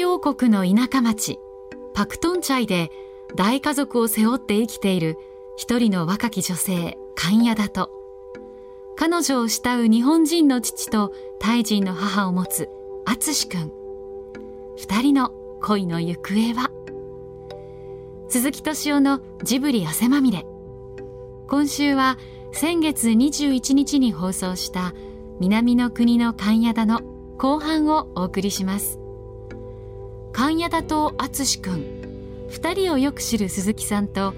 イ王国の田舎町パクトンチャイで大家族を背負って生きている一人の若き女性カンヤダと彼女を慕う日本人の父とタイ人の母を持つアツシ君。二人の恋の行方は？鈴木敏夫のジブリ汗まみれ。今週は先月21日に放送した南の国の関谷田の後半をお送りします。関谷田と淳くん二人をよく知る鈴木さんと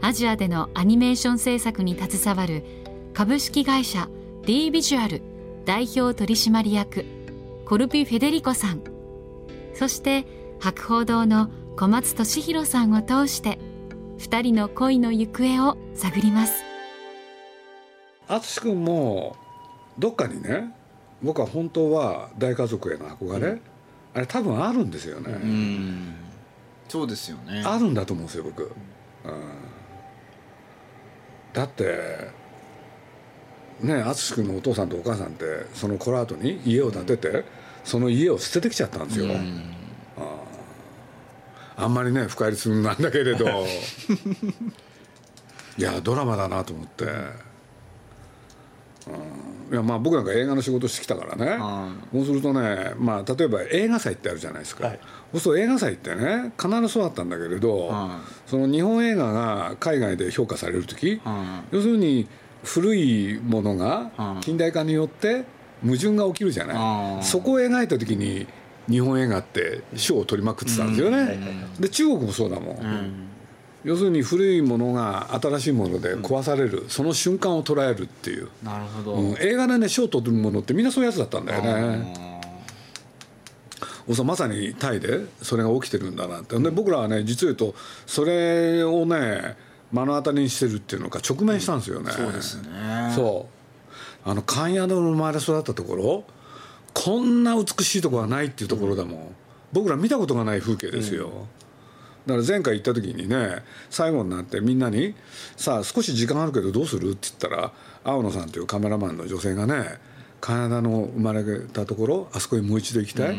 アジアでのアニメーション制作に携わる株式会社 D ビジュアル代表取締役コルピ・フェデリコさん。そして博報堂の小松俊弘さんを通して二人の恋の行方を探ります。淳君もどっかにね僕は本当は大家族への憧れ、うん、あれ多分あるんですよね。そうですよね。あるんだと思うんですよ僕、うん、だってね淳君のお父さんとお母さんってそのこの後に家を建ててその家を捨ててきちゃったんですよ、あんまりね深入りするなんだけれど。いやドラマだなと思って。いやまあ僕なんか映画の仕事してきたからね、そうするとね、まあ、例えば映画祭ってあるじゃないですか、はい、そうすると映画祭ってね必ずそうだったんだけれど、その日本映画が海外で評価される時、要するに古いものが近代化によって矛盾が起きるじゃない、そこを描いた時に日本映画って賞を取りまくってたんですよね、で中国もそうだもん要するに古いものが新しいもので壊される、うん、その瞬間を捉えるっていう。なるほど、うん、映画でね賞を取るものってみんなそういうやつだったんだよね。まさにタイでそれが起きてるんだなって。で僕らはね実を言うとそれをね目の当たりにしてるっていうのか直面したんですよね、そうですね。そう。あの関谷の生まれ育ったところこんな美しいところはないっていうところだもん、僕ら見たことがない風景ですよ、だから前回行った時にね最後になってみんなに「さあ少し時間あるけどどうする?」って言ったら青野さんというカメラマンの女性がねカナダの生まれたところあそこにもう一度行きたい、っ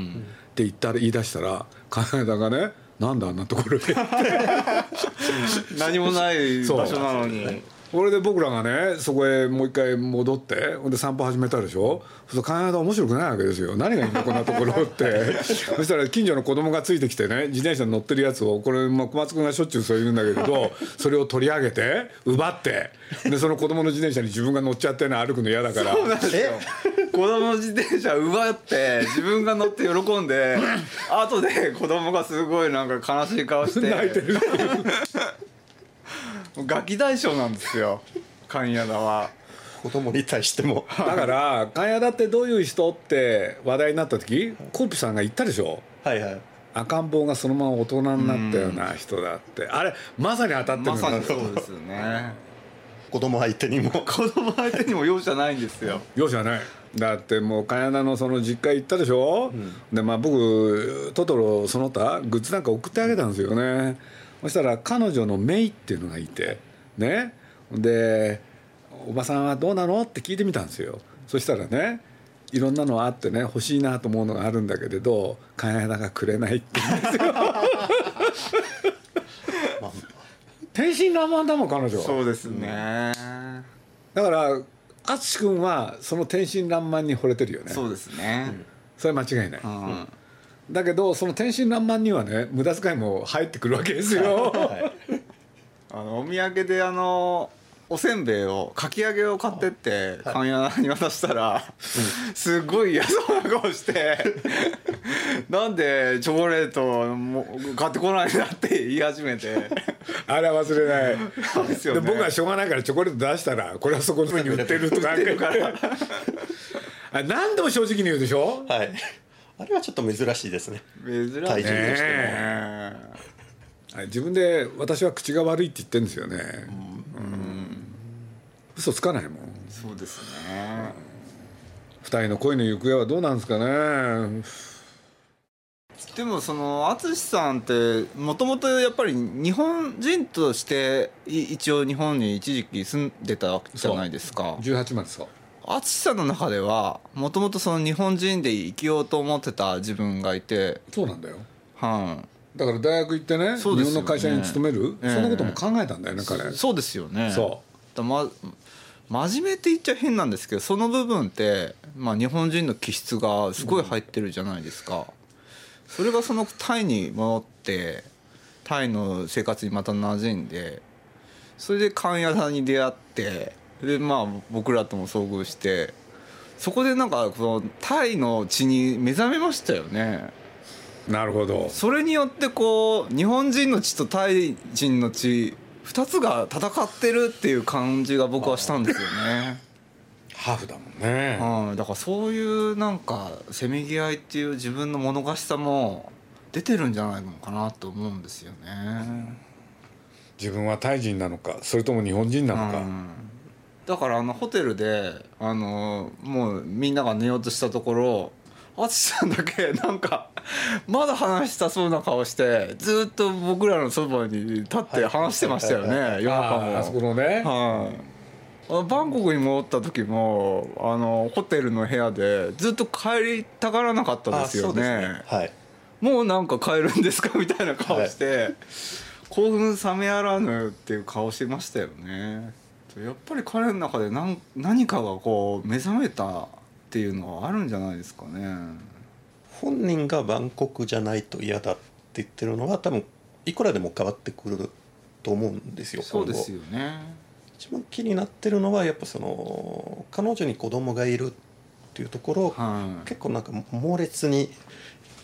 て言ったら言い出したらカナダがねなんであんなところで 何もない場所なのにこれで僕らがねそこへもう一回戻ってほんで散歩始めたでしょ？そうするとカナダ面白くないわけですよ。何がいいの？こんなところって。そしたら近所の子供がついてきてね自転車に乗ってるやつをこれ、まあ、小松君がしょっちゅうそう言うんだけれどそれを取り上げて奪ってでその子供の自転車に自分が乗っちゃってね歩くの嫌だから。そうなんですよ。子供の自転車奪って自分が乗って喜んで後で子供がすごいなんか悲しい顔して。泣いてるガキ大将なんですよ。神谷田は。子供に対しても。だから神谷田ってどういう人って話題になった時コーピさんが言ったでしょ。はいはい。赤ん坊がそのまま大人になったような人だって。あれまさに当たってるまさにそうですよね。子供相手にも。子供相手にも容赦ないんですよ。容赦ない。だってもう茅田のその実家行ったでしょ、うん、でまあ僕トトロその他グッズなんか送ってあげたんですよねそしたら彼女のメイっていうのがいてね。で「おばさんはどうなの?」って聞いてみたんですよ。そしたらねいろんなのあってね欲しいなと思うのがあるんだけれど金田がくれないって言うんですよ。天真爛漫だもん彼女は。そうですね、だから淳君はその天真爛漫に惚れてるよね。そうですね、うん、それは間違いない、うんだけどその天真爛漫にはね無駄遣いも入ってくるわけですよ、はい、あのお土産であのおせんべいをかき揚げを買ってって勘屋に渡したら、すごい嫌そうな顔してなんでチョコレートも買ってこないんだって言い始めて。あれは忘れない。ですよ、ね、で僕はしょうがないからチョコレート出したらこれはそこに売ってるとかあ何でも正直に言うでしょ？はいあれはちょっと珍しいですね。珍しい。体重としても、自分で私は口が悪いって言ってるんですよね、うん、嘘つかないもん。そうですね、二人の恋の行方はどうなんですかね。でもその淳さんってもともとやっぱり日本人として一応日本に一時期住んでたじゃないですか。18までそう淳さんの中ではもともとその日本人で生きようと思ってた自分がいてそうなんだよ。はい。だから大学行ってねね。日本の会社に勤める、ええ。そんなことも考えたんだよね彼。そうですよね。そだま真面目って言っちゃ変なんですけどその部分って、まあ、日本人の気質がすごい入ってるじゃないですか、それがそのタイに戻ってタイの生活にまた馴染んでそれで勘屋さんに出会ってでまあ僕らとも遭遇してそこでなんかそのタイの血に目覚めましたよね。なるほど。それによってこう日本人の血とタイ人の血2つが戦ってるっていう感じが僕はしたんですよね。ハーフだもんね。はい、だからそういうなんかせめぎ合いっていう自分のもどかしさも出てるんじゃないのかなと思うんですよね。自分はタイ人なのかそれとも日本人なのか、うんだからあのホテルであのもうみんなが寝ようとしたところ淳さんだけなんかまだ話したそうな顔してずっと僕らのそばに立って話してましたよね、夜中も。ああそこのね、はい、あのバンコクに戻った時もあのホテルの部屋でずっと帰りたがらなかったですよね。はい。もうなんか帰るんですか？みたいな顔して、興奮冷めやらぬっていう顔してましたよねやっぱり彼の中で何何かがこう目覚めたっていうのはあるんじゃないですかね。本人がバンコクじゃないと嫌だって言ってるのは多分いくらでも変わってくると思うんですよそうですよね。一番気になってるのはやっぱその彼女に子供がいるっていうところ、はい。結構なんか猛烈に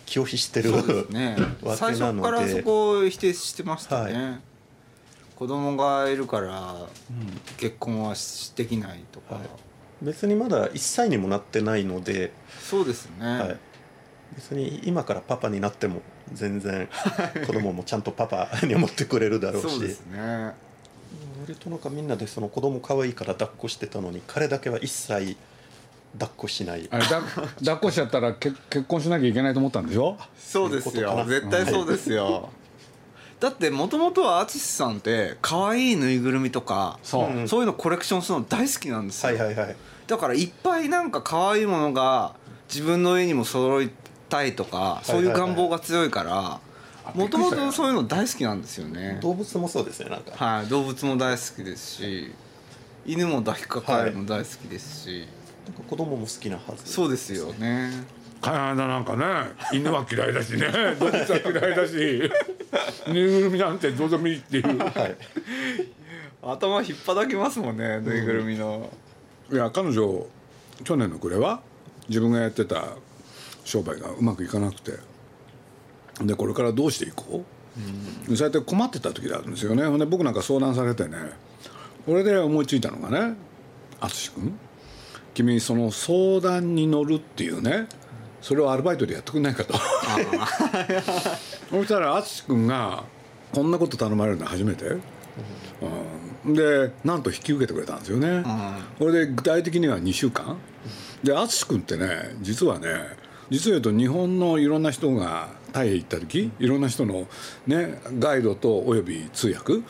拒否してるね。わ最けなので。初からそこを否定してましたね、は子供がいるから結婚はしできないとか、はい。別にまだ1歳にもなってないので、そうですね、はい、別に今からパパになっても全然子供もちゃんとパパに思ってくれるだろうし。そうですね。割となんかみんなでその子供可愛いから抱っこしてたのに彼だけは一切抱っこしない。あれだ抱っこしちゃったらけ結婚しなきゃいけないと思ったんでしょ？そうですよ。絶対そうですよ、だってもともとは淳さんって可愛いぬいぐるみとかそう。うん。そういうのコレクションするの大好きなんですよ、はいはいはい。だからいっぱいなんか可愛いものが自分の家にも揃いたいとかそういう願望が強いからもともとそういうの大好きなんですよね。動物もそうですねなんか。はい動物も大好きですし犬も抱きかかえるの大好きですし、なんか子供も好きなはず。そうですよねカナダなんかね犬は嫌いだしね 動物は嫌いだしぬいぐるみなんてどうでもいいっていう。はい。頭引っ張きますもんねぬいぐるみの、いや彼女去年の暮れは自分がやってた商売がうまくいかなくて。でこれからどうしていこう、そうやって困ってた時があるんですよね。ほんで僕なんか相談されてねこれで思いついたのがね淳君君その相談に乗るっていうねそれをアルバイトでやってくんないかと。そしたら淳君がこんなこと頼まれるのは初めて、うん、でなんと引き受けてくれたんですよね、これで具体的には2週間。で淳君ってね実はね実を言うと日本のいろんな人がタイへ行った時いろんな人の、ね、ガイドとおよび通訳。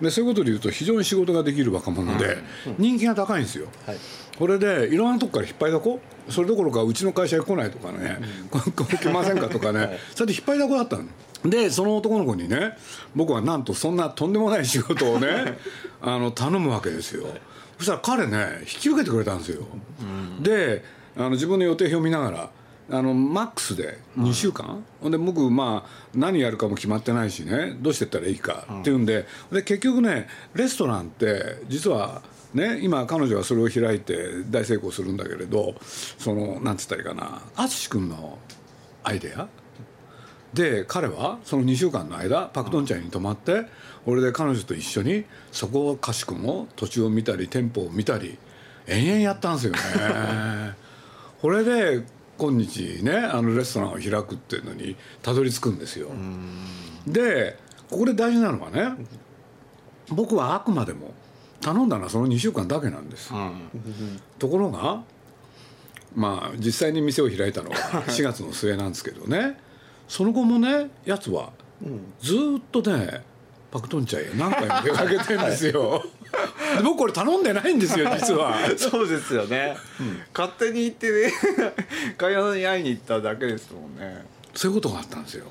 でそういうことで言うと非常に仕事ができる若者で人気が高いんですよ。はい。これでいろんなとこから引っ張りだこ？それどころかうちの会社へ来ないとかね、ここ来ませんかとかね、それで引っ張りだこだったの。でその男の子にね僕はなんとそんなとんでもない仕事をね あの頼むわけですよ、そしたら彼ね引き受けてくれたんですよ、であの自分の予定表見ながらあのマックスで2週間、ほんで僕まあ何やるかも決まってないしね。どうしてったらいいかっていうんで。で結局ねレストランって実はね今彼女はそれを開いて大成功するんだけれどそのなんつったらいいかな。淳君のアイデア？で彼はその2週間の間パクトンチャイに泊まって俺で彼女と一緒にそこを菓子君を土地を見たり店舗を見たり延々やったんですよね。これで今日ねあのレストランを開くっていうのにたどり着くんですよ。でここで大事なのはね僕はあくまでも頼んだのはその2週間だけなんです、ところがまあ実際に店を開いたのは 4月の末なんですけどね。その後もねやつはずーっとねパクトンチャイへ何回も出かけてんですよ、で 僕これ頼んでないんですよ 実は。そうですよね、勝手に行ってね 会話に会いに行っただけですもんね。そういうことがあったんですよ。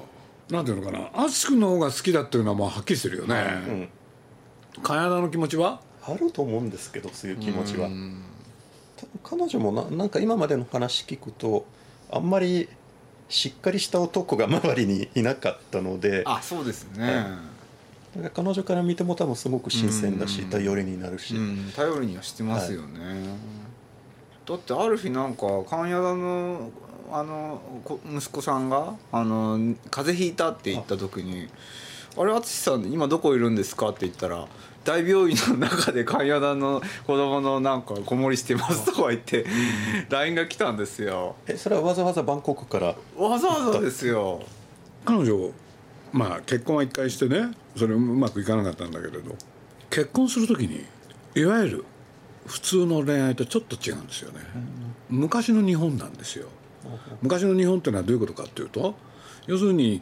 なんていうのかな。淳君の方が好きだっていうのはもうはっきりしてるよね、うん。金田の気持ちは？あると思うんですけどそういう気持ちは。多分彼女もななんか今までの話聞くとあんまりしっかりした男が周りにいなかったので。あそうですね、彼女から見ても多分すごく新鮮だしうん。頼りになるし、うん、頼りにはしてますよね、だってある日なんか関谷田のあのこ息子さんがあの風邪ひいたって言った時に「あれ淳さん今どこいるんですか?」って言ったら「大病院の中で関谷田の子供のなんか子守りしてます」とか言って LINE が来たんですよ。えそれはわざわざバンコクからわざわざですよ。彼女まあ結婚は一回してねそれうまくいかなかったんだけれど結婚する時にいわゆる普通の恋愛とちょっと違うんですよね、昔の日本なんですよ。昔の日本っていうのはどういうことかっていうと要するに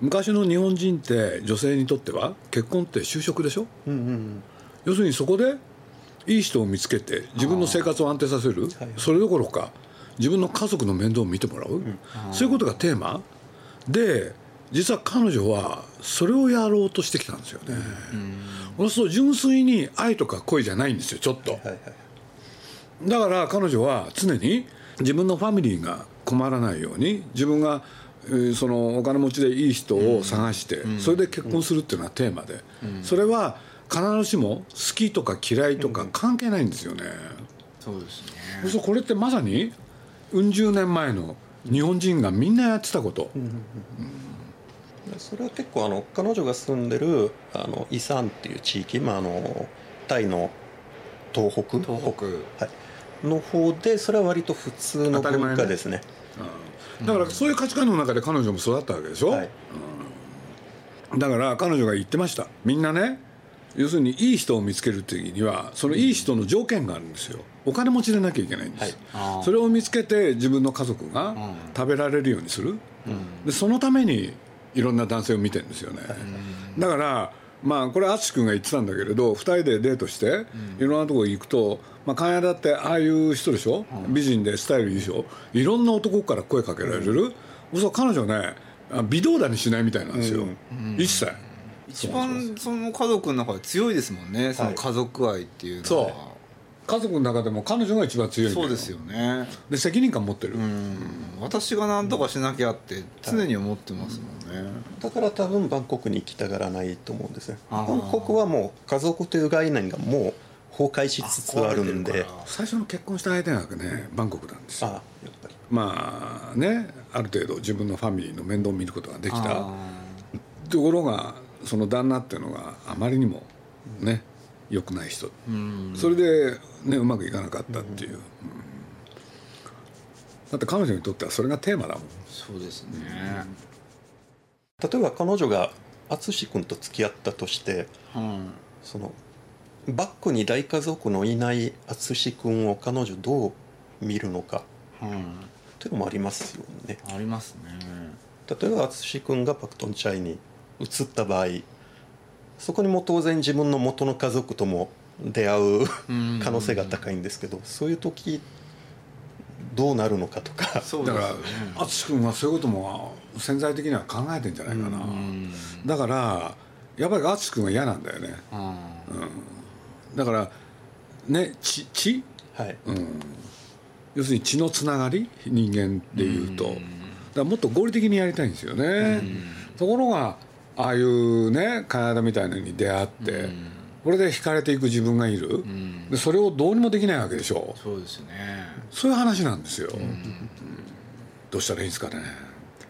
昔の日本人って女性にとっては結婚って就職でしょ？うんうん要するにそこでいい人を見つけて自分の生活を安定させる。それどころか自分の家族の面倒を見てもらう、そういうことがテーマ。で実は彼女はそれをやろうとしてきたんですよね、そうすると純粋に愛とか恋じゃないんですよちょっと。はいはいだから彼女は常に自分のファミリーが困らないように自分がえーそのお金持ちでいい人を探して、それで結婚するっていうのはテーマで、それは必ずしも好きとか嫌いとか関係ないんですよね、そうですね。そうこれってまさにうん十年前の日本人がみんなやってたこと、それは結構あの彼女が住んでるあのイサンっていう地域、まあ、あのタイの東北？東北。はい、の方でそれは割と普通の文化ですね。だからそういう価値観の中で彼女も育ったわけでしょ、はい。だから彼女が言ってました。みんなね要するにいい人を見つける時にはそのいい人の条件があるんですよ。お金持ちでなきゃいけないんです、あー。それを見つけて自分の家族が食べられるようにする、でそのためにいろんな男性を見てるんですよね、だからまあこれ淳君が言ってたんだけれど2人でデートしていろんなところ行くと、まあ、関谷だってああいう人でしょ、美人でスタイルいいでしょ？いろんな男から声かけられる、そう彼女ねあ微動だにしないみたいなんですよ、一切。一番その家族の中で強いですもんね。その家族愛っていうのは、家族の中でも彼女が一番強いんだそうですよね。で責任感持ってる、うん。私が何とかしなきゃって常に思ってますもんね、だから多分バンコクに行きたがらないと思うんですね。バンコクはもう家族という概念がもう崩壊しつつあるんで。最初の結婚した相手がねバンコクなんですよ。ああやっぱり。まあねある程度自分のファミリーの面倒を見ることができた。あところがその旦那っていうのがあまりにもね良くない人、ーうん。それで、ね、うまくいかなかったっていう、うん。だって彼女にとってはそれがテーマだもん。そうですね、例えば彼女が淳君と付き合ったとしてうんそのバックに大家族のいない淳君を彼女どう見るのか。うん。っていうのもありますよね。ありますね。例えば淳君がパクトンチャイに移った場合そこにも当然自分の元の家族とも出会ううん。可能性が高いんですけどそういう時どうなるのかとか。だから淳君はそういうことも潜在的には考えてんじゃないかな、うん。だからやっぱり淳君は嫌なんだよね。あだからね血血、はい。うん、要するに血のつながり？人間でいうと、だからもっと合理的にやりたいんですよね、ところがああいうね金田みたいなのに出会って、これで惹かれていく自分がいる、でそれをどうにもできないわけでしょ。ーそうですね。そういう話なんですよ、うん。どうしたらいいんですかね。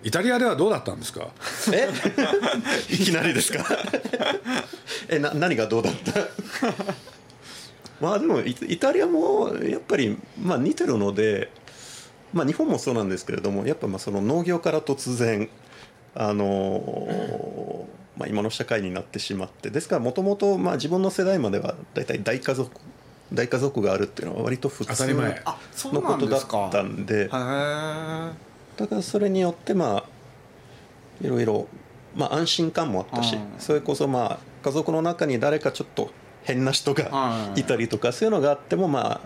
イタリアではどうだったんですか？え？いきなりですか？えな何がどうだった？まあでもイイタリアもやっぱりまあ似てるのでまあ日本もそうなんですけれどもやっぱまあその農業から突然あのまあ、今の社会になってしまってですからもともと自分の世代までは大体大家族大家族があるっていうのは割と普通のことだったんで。だからそれによってまあいろいろ、まあ、安心感もあったしうん。それこそまあ家族の中に誰かちょっと変な人がはい。いたりとかそういうのがあってもまあ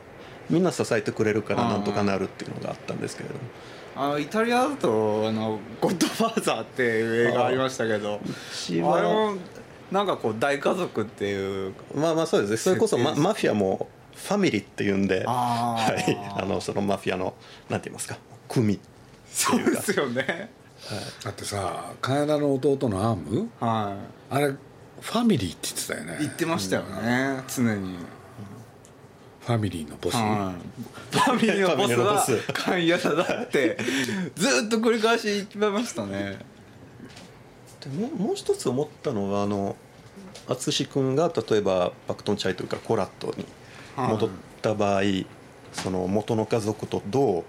みんな支えてくれるからなんとかなるっていうのがあったんですけれども。あのイタリアだとあの「ゴッドファーザー」っていう映画ありましたけどあれもなんかこう大家族っていうまあまあそうですね。それこそママフィアもファミリーっていうんではい、あのそのマフィアのなんて言いますか組そうですよね、はい、だってさ金田の弟のアーム、はい、あれファミリーって言ってたよね。言ってましたよね、うん、常にファミリーのボス、はい、ファミリーのボスは勘嫌だだってずっと繰り返し言ってましたね。でももう一つ思ったのはあの淳君が例えばパクトンチャイというかコラットに戻った場合、はい、その元の家族とどう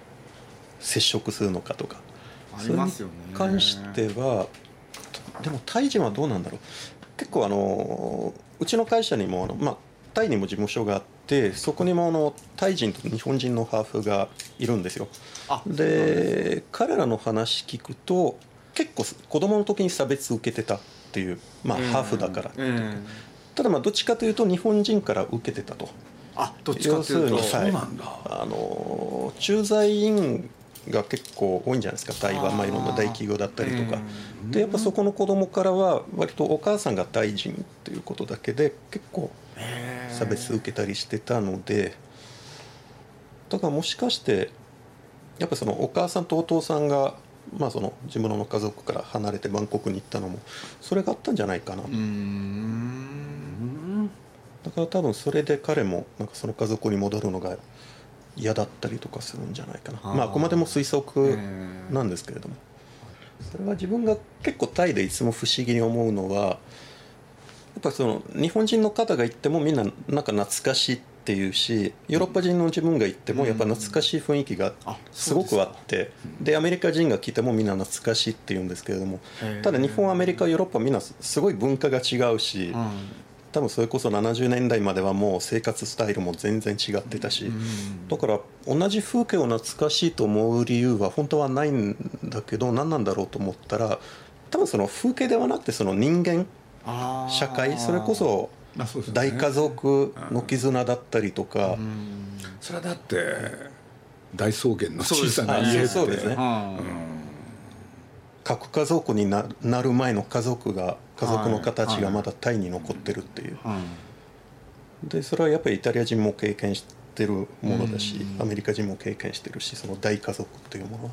接触するのかとか。ありますよね。関してはでもタイ人はどうなんだろう。結構あのうちの会社にもあの、まあ、タイにも事務所があってそこにもあのタイ人と日本人のハーフがいるんですよ。で彼らの話聞くと結構子供の時に差別受けてたっていうまあ、ハーフだから、ただまあどっちかというと日本人から受けてたと。あどっちかというと。そうなんだ。あの駐在員が結構多いんじゃないですか。台湾まあいろんな大企業だったりとか。でやっぱそこの子供からは割とお母さんがタイ人っていうことだけで結構差別受けたりしてたのでだからもしかしてやっぱそのお母さんとお父さんがまあその自分の家族から離れてバンコクに行ったのもそれがあったんじゃないかな。だから多分それで彼もなんかその家族に戻るのが嫌だったりとかするんじゃないかな。まああくまでも推測なんですけれども。それは自分が結構タイでいつも不思議に思うのはぱその日本人の方が行ってもみんななんか懐かしいっていうしヨーロッパ人の自分が行ってもやっぱ懐かしい雰囲気がすごくあってでアメリカ人が来てもみんな懐かしいっていうんですけれどもただ日本アメリカヨーロッパみんなすごい文化が違うし多分それこそ70年代まではもう生活スタイルも全然違ってたし、だから同じ風景を懐かしいと思う理由は本当はないんだけど何なんだろうと思ったら多分その風景ではなくてその人間社会それこそ大家族の絆だったりとか、それはだって大草原の小さな家って。そうですね、核家族になる前の家族が家族の形がまだタイに残ってるっていう、でそれはやっぱりイタリア人も経験してるものだし、アメリカ人も経験してるしその大家族というもの。は。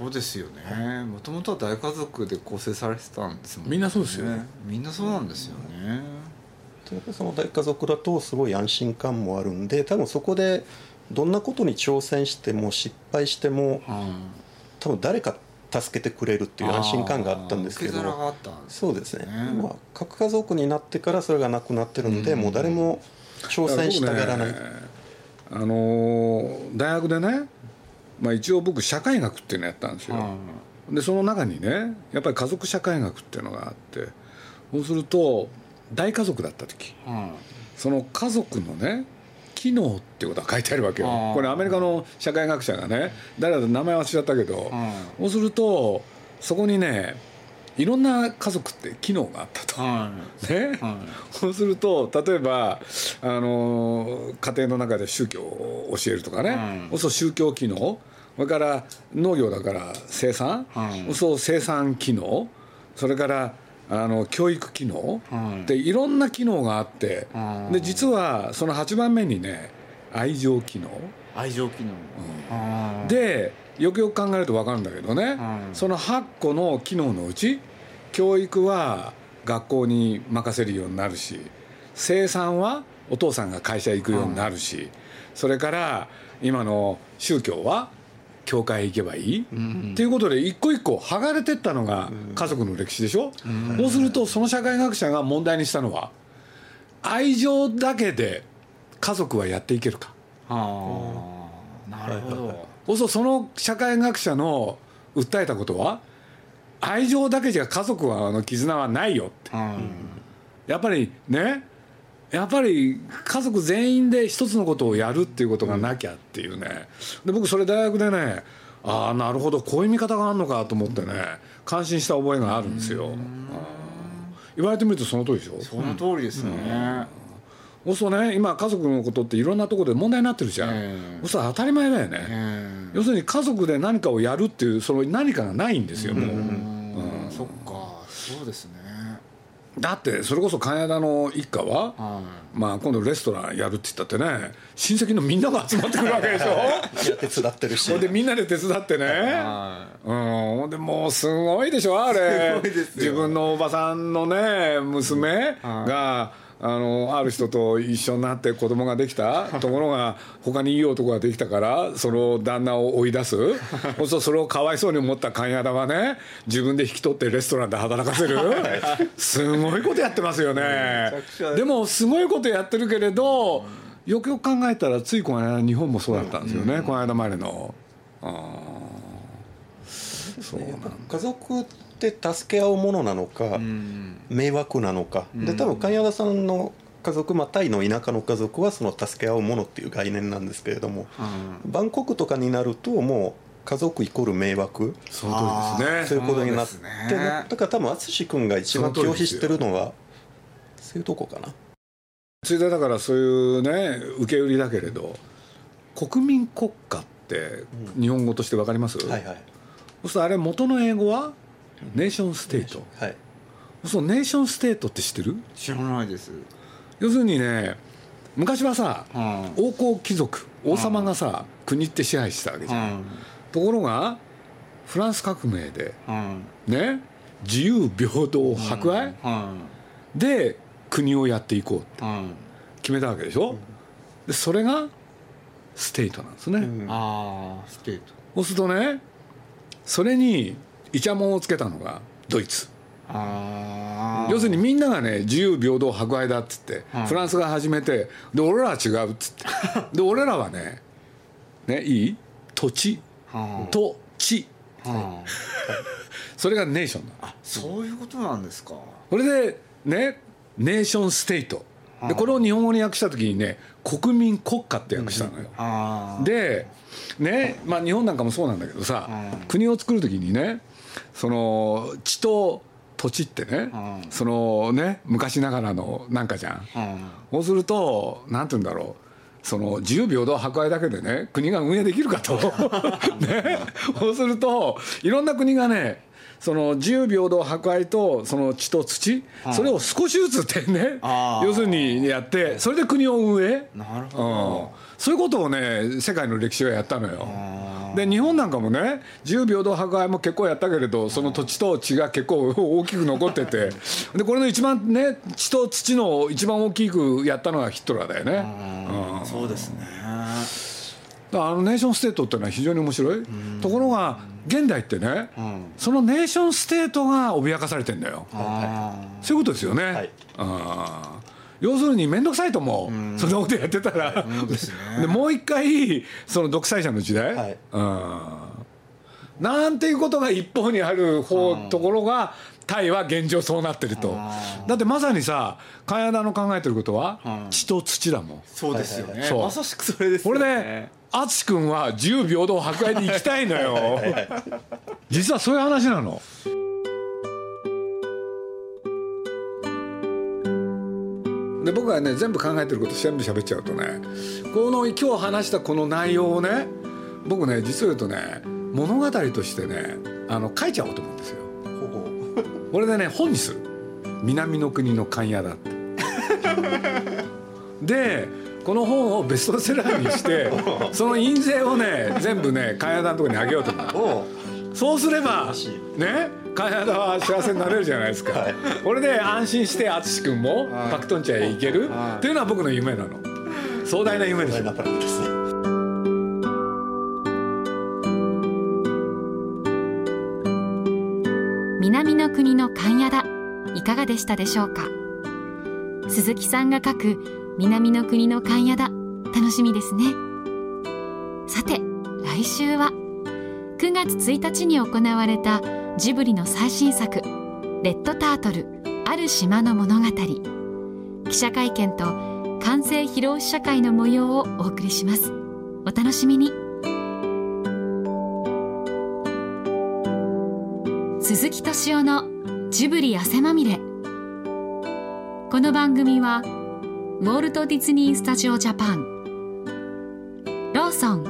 そうですよね。もともとは大家族で構成されてたんですもんね。みんなそうですよね。みんなそうなんですよね、やっぱその大家族だとすごい安心感もあるんで多分そこでどんなことに挑戦しても失敗しても、多分誰か助けてくれるっていう安心感があったんですけどそうですね、まあ、核家族になってからそれがなくなってるんで、うん、もう誰も挑戦したがらない、ね、あの大学でね、まあ、一応僕社会学っていうのやったんですよ、うん、でその中にねやっぱり家族社会学っていうのがあってそうすると大家族だった時、うん、その家族のね機能っていうことが書いてあるわけよ。これアメリカの社会学者がね誰だ名前忘れちゃったけどそうするとそこにねいろんな家族って機能があったと、はい、ね、はい、そうすると例えばあの家庭の中で宗教を教えるとかね、はい、そう宗教機能。それから農業だから生産、はい、そう生産機能。それからあの教育機能、でいろんな機能があって。で実はその8番目にね愛情機能。愛情機能、うん、でよくよく考えると分かるんだけどね、その8個の機能のうち教育は学校に任せるようになるし生産はお父さんが会社行くようになるし、それから今の宗教は教会行けばいい、うん、っていうことで一個一個剥がれてったのが家族の歴史でしょ、うん、そうするとその社会学者が問題にしたのは愛情だけで家族はやっていけるか。あ。なるほど。そうするとその社会学者の訴えたことは愛情だけじゃ家族はあの絆はないよって、やっぱりねやっぱり家族全員で一つのことをやるっていうことがなきゃっていうね。で僕それ大学でねああなるほどこういう見方があるのかと思ってね感心した覚えがあるんですよ。言われてみるとその通りでしょ？その通りですよね、そうするとね今家族のことっていろんなところで問題になってるじゃん、えー、そ当たり前だよね、えー、要するに家族で何かをやるっていうその何かがないんですよもう、うん、そうですね。だってそれこそ金田の一家は、はい、まあ今度レストランやるって言ったってね親戚のみんなが集まってくるわけでしょ？いや手伝ってるし。ほんでみんなで手伝ってね、はい、うん。ほんでもうすごいでしょあれ。自分のおばさんのね娘が、はいあのある人と一緒になって子供ができた。ところが他にいい男ができたからその旦那を追い出す。そうするとそれをかわいそうに思った勘屋田はね自分で引き取ってレストランで働かせる。すごいことやってますよね。でもすごいことやってるけれどよくよく考えたらついこの間日本もそうだったんですよね、この間までの。そう家族って助け合うものなのか、迷惑なのか、で多分神谷田さんの家族、まあ、タイの田舎の家族はその助け合うものっていう概念なんですけれども、バンコクとかになるともう家族イコール迷惑。そうですね。そういうことになって、ね、だから多分淳君が一番拒否してるのはそういうとこかな。ついでだからそういうね受け売りだけれど国民国家って日本語として分かります、うんはいはい、そうするとあれ元の英語は？ネーションステート、はい、そうネーションステートって知ってる？知らないです。要するにね昔はさ、うん、王侯貴族王様がさ、うん、国って支配してたわけじゃん、うん、ところがフランス革命で、ね自由平等博愛、で国をやっていこうって決めたわけでしょ、でそれが state なんですね、ああ state。そうするとねそれにイチャモンをつけたのがドイツ。要するにみんながね自由平等博愛だっつって、フランスが始めてで俺らは違うっつって。で俺らはねねいい？土地。と地。それが nation だあそういうことなんですか。それでねネーションステート。でこれを日本語に訳した時にね国民国家って訳したのよ、でねまあ日本なんかもそうなんだけどさ、国を作る時にねその地と土地ってね、そのね昔ながらのなんかじゃん、そうするとなんて言うんだろう。その自由平等博愛だけでね国が運営できるかと。ね。そうするといろんな国がねその自由平等博愛とその地と土、それを少しずつってね要するにやってそれで国を運営。なるほど、うん。そういうことをね世界の歴史はやったのよ。で日本なんかもね自由平等博愛も結構やったけれどその土地と地が結構 大きく残ってて。でこれの一番ね地と土の一番大きくやったのがヒットラーだよね。うん、そうですね。あのネーションステートっていうのは非常に面白い。ところが現代ってね、うん、そのネーションステートが脅かされてんだよ。そういうことですよね、はい、あ要するに面倒くさいと思う、そんなことやってたら、でもう一回その独裁者の時代、はい、うん。なんていうことが一方にある方ところがタイは現状そうなってると。だってまさにさ茅田の考えてることは地と土だもん。そうですよね。まさしくそれですよね。これね淳君は自由平等博愛で行きたいのよ。実はそういう話なの。で僕はね全部考えてること全部喋っちゃうとねこの今日話したこの内容をね僕ね実を言うとね物語としてねあの書いちゃおうと思うんですよ。これでね本にする「南の国の勘屋だ」って。でこの本をベストセラーにして その印税をね全部ね勘屋だのとこにあげようと思う。そうすればね金田は幸せになれるじゃないですか、はい、これで安心して淳君もパクトンチャへ行ける、はい、っていうのは僕の夢なの。壮大な夢です。南の国の勘屋だいかがでしたでしょうか？鈴木さんが書く南の国の勘屋だ楽しみですね。さて来週は9月1日に行われたジブリの最新作「レッドタートルある島の物語」記者会見と完成披露試写会の模様をお送りします。お楽しみに。鈴木敏夫のジブリ汗まみれ。この番組はウォルト・ディズニー・スタジオ・ジャパン。ローソン